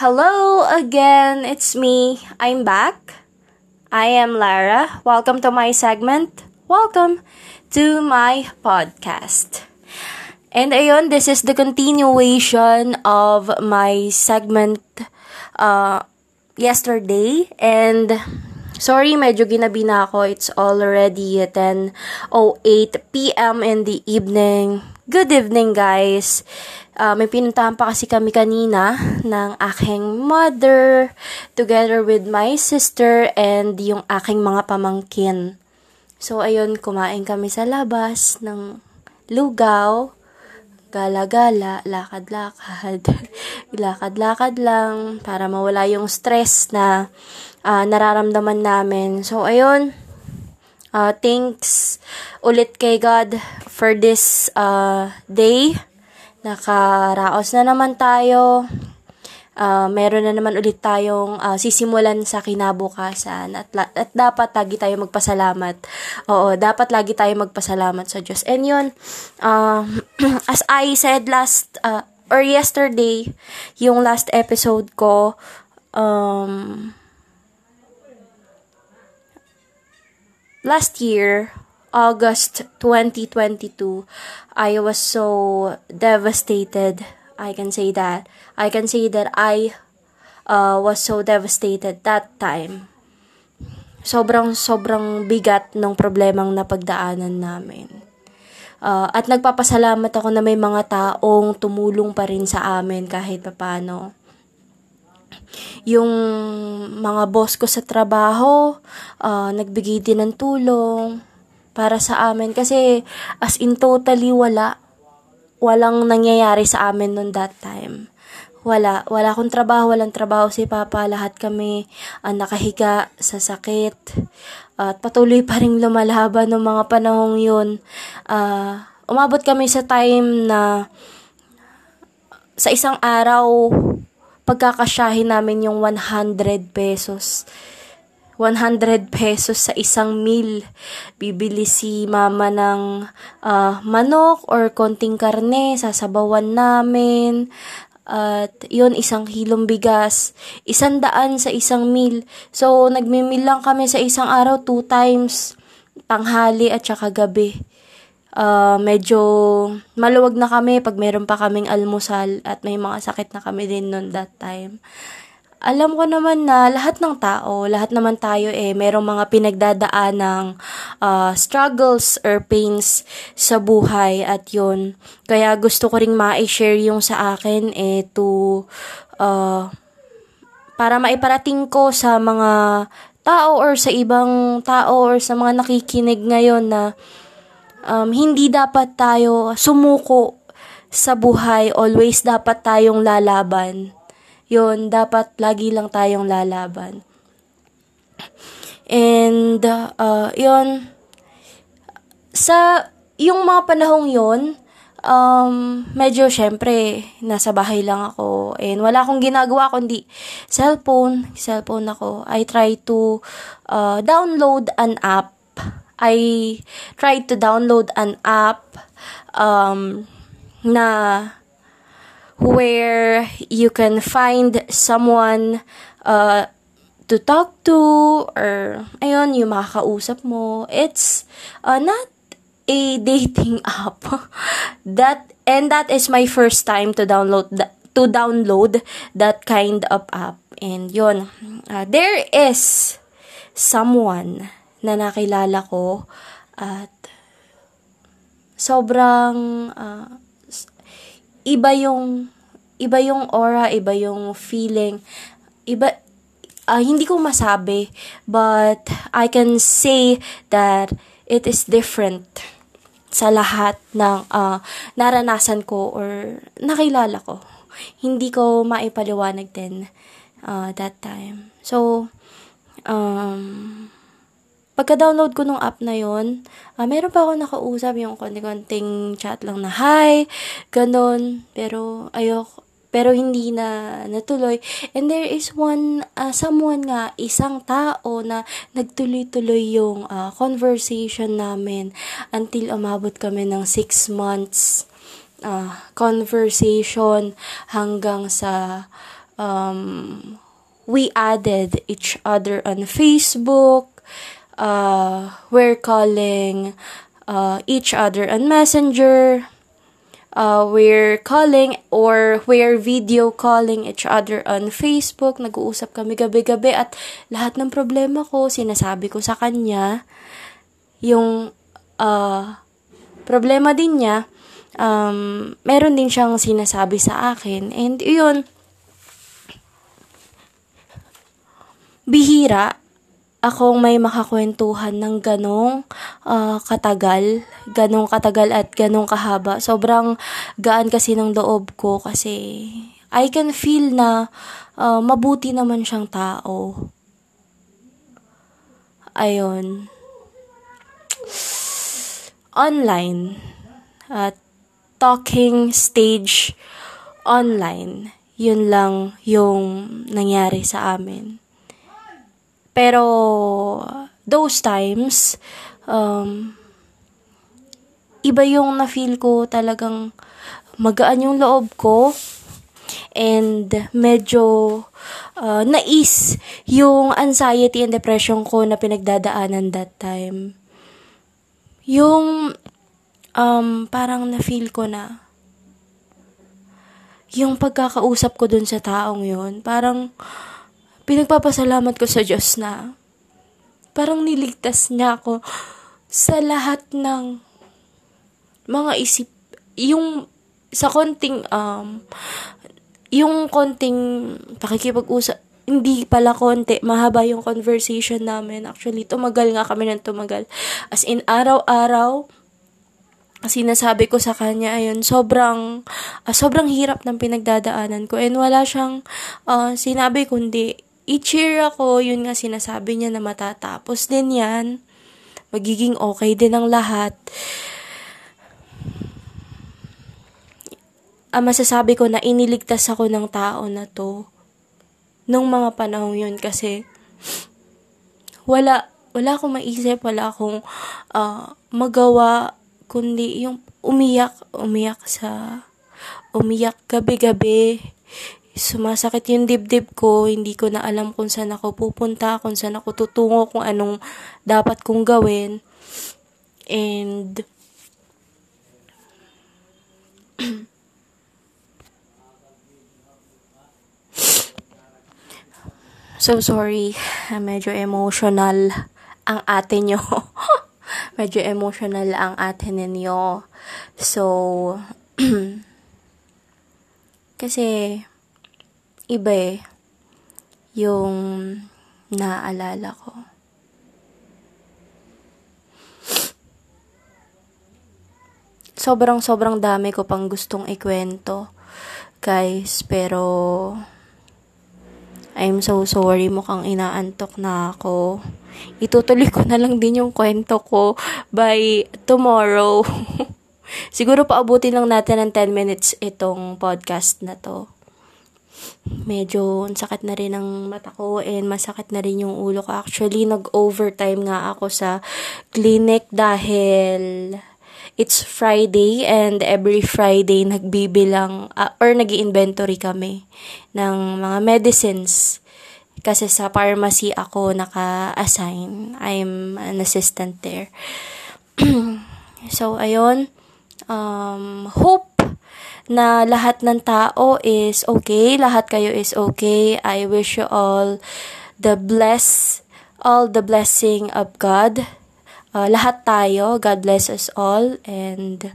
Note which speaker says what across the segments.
Speaker 1: Hello again, it's me. I'm back. I am Lara. Welcome to my segment. Welcome to my podcast. And ayun, this is the continuation of my segment uh, yesterday. And sorry, medyo ginabi na ako. It's already 10.08 p.m. in the evening. Good evening, guys. Uh, may pinuntahan pa kasi kami kanina ng aking mother together with my sister and yung aking mga pamangkin. So, ayun, kumain kami sa labas ng lugaw, gala-gala, lakad-lakad, lakad-lakad lang para mawala yung stress na uh, nararamdaman namin. So, ayun, uh, thanks ulit kay God for this uh, day Nakaraos na naman tayo. Uh, meron na naman ulit tayong uh, sisimulan sa kinabukasan at, la- at dapat lagi tayo magpasalamat. Oo, dapat lagi tayo magpasalamat sa Diyos. And yun, uh, as I said last, uh, or yesterday, yung last episode ko, um, last year, August 2022, I was so devastated. I can say that. I can say that I uh, was so devastated that time. Sobrang sobrang bigat ng problemang napagdaanan namin. Uh, at nagpapasalamat ako na may mga taong tumulong pa rin sa amin kahit papano. Yung mga boss ko sa trabaho, uh, nagbigay din ng tulong para sa amin. Kasi as in totally wala. Walang nangyayari sa amin noon that time. Wala. Wala akong trabaho, walang trabaho si Papa. Lahat kami uh, nakahiga sa sakit. At uh, patuloy pa rin lumalaban ng mga panahong yun. Uh, umabot kami sa time na sa isang araw, pagkakasyahin namin yung 100 pesos 100 pesos sa isang meal. Bibili si mama ng uh, manok or konting karne, sasabawan namin. At yun, isang kilong bigas. Isang daan sa isang meal. So, nagmimil lang kami sa isang araw two times. Tanghali at saka gabi. Uh, medyo maluwag na kami pag meron pa kaming almusal at may mga sakit na kami din noon that time alam ko naman na lahat ng tao, lahat naman tayo eh, merong mga pinagdadaan ng uh, struggles or pains sa buhay at yun. Kaya gusto ko ring ma-share yung sa akin eh to uh, para maiparating ko sa mga tao or sa ibang tao or sa mga nakikinig ngayon na um, hindi dapat tayo sumuko sa buhay, always dapat tayong lalaban yun, dapat lagi lang tayong lalaban. And, uh, yun, sa, yung mga panahong yun, um, medyo syempre, nasa bahay lang ako. And wala akong ginagawa kundi cellphone, cellphone ako. I try to uh, download an app. I tried to download an app um, na where you can find someone uh, to talk to or ayun yung makakausap mo. It's uh, not a dating app. That and that is my first time to download that to download that kind of app. And yun uh, there is someone na nakilala ko at sobrang uh, iba yung iba yung aura, iba yung feeling, iba uh, hindi ko masabi, but I can say that it is different sa lahat ng uh, naranasan ko or nakilala ko. Hindi ko maipaliwanag din uh, that time. So, um, pagka-download ko nung app na yon, uh, meron pa ako nakausap yung konting-konting chat lang na hi, ganun. Pero ayok, pero hindi na natuloy. And there is one, uh, someone nga, isang tao na nagtuloy-tuloy yung uh, conversation namin until umabot kami ng six months uh, conversation hanggang sa um, we added each other on Facebook. Uh, we're calling uh, each other on Messenger. Uh, we're calling or we're video calling each other on Facebook. Nag-uusap kami gabi-gabi at lahat ng problema ko, sinasabi ko sa kanya. Yung uh, problema din niya, um, meron din siyang sinasabi sa akin. And yun, bihira akong may makakwentuhan ng ganong uh, katagal, ganong katagal at ganong kahaba. Sobrang gaan kasi ng loob ko kasi I can feel na uh, mabuti naman siyang tao. Ayun. Online. At talking stage online. Yun lang yung nangyari sa amin. Pero, those times, um, iba yung na-feel ko talagang magaan yung loob ko and medyo uh, nais yung anxiety and depression ko na pinagdadaanan that time. Yung um, parang na-feel ko na yung pagkakausap ko dun sa taong yun, parang pinagpapasalamat ko sa Diyos na parang niligtas niya ako sa lahat ng mga isip, yung sa konting, um, yung konting pakikipag-usap, hindi pala konti, mahaba yung conversation namin. Actually, tumagal nga kami ng tumagal. As in, araw-araw, sinasabi ko sa kanya, ayun, sobrang, uh, sobrang hirap ng pinagdadaanan ko. And wala siyang uh, sinabi kundi, i-cheer ako, yun nga sinasabi niya na matatapos din yan. Magiging okay din ang lahat. Ang masasabi ko na iniligtas ako ng tao na to nung mga panahon yun kasi wala wala akong maisip, wala akong uh, magawa kundi yung umiyak, umiyak sa umiyak gabi-gabi sumasakit yung dibdib ko, hindi ko na alam kung saan ako pupunta, kung saan ako tutungo, kung anong dapat kong gawin. And, so sorry, medyo emotional ang ate nyo. medyo emotional ang ate ninyo. So, kasi, iba eh, yung naaalala ko. Sobrang sobrang dami ko pang gustong ikwento, guys, pero I'm so sorry, mukhang inaantok na ako. Itutuloy ko na lang din yung kwento ko by tomorrow. Siguro paabutin lang natin ng 10 minutes itong podcast na to medyo sakit na rin ang mata ko and masakit na rin yung ulo ko. Actually, nag-overtime nga ako sa clinic dahil it's Friday and every Friday nagbibilang uh, or nag inventory kami ng mga medicines. Kasi sa pharmacy ako naka-assign. I'm an assistant there. so, ayun. Um, hope na lahat ng tao is okay, lahat kayo is okay. I wish you all the bless, all the blessing of God. Uh, lahat tayo, God bless us all and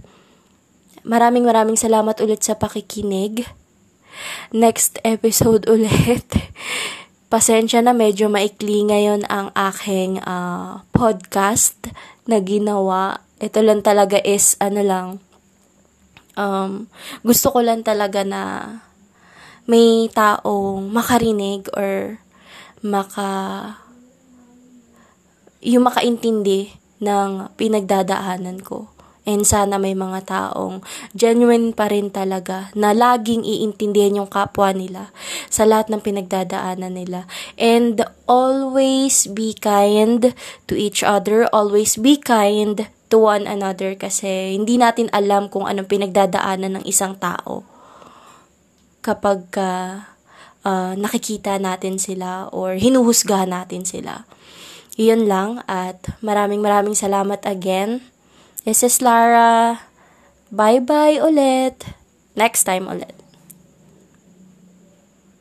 Speaker 1: maraming maraming salamat ulit sa pakikinig. Next episode ulit. Pasensya na medyo maikli ngayon ang aking uh, podcast na ginawa. Ito lang talaga is ano lang, um, gusto ko lang talaga na may taong makarinig or maka yung makaintindi ng pinagdadaanan ko. And sana may mga taong genuine pa rin talaga na laging iintindihan yung kapwa nila sa lahat ng pinagdadaanan nila. And always be kind to each other. Always be kind to one another kasi hindi natin alam kung anong pinagdadaanan ng isang tao kapag uh, uh, nakikita natin sila or hinuhusgahan natin sila. Iyon lang at maraming maraming salamat again. This is Lara. Bye-bye ulit. Next time ulit.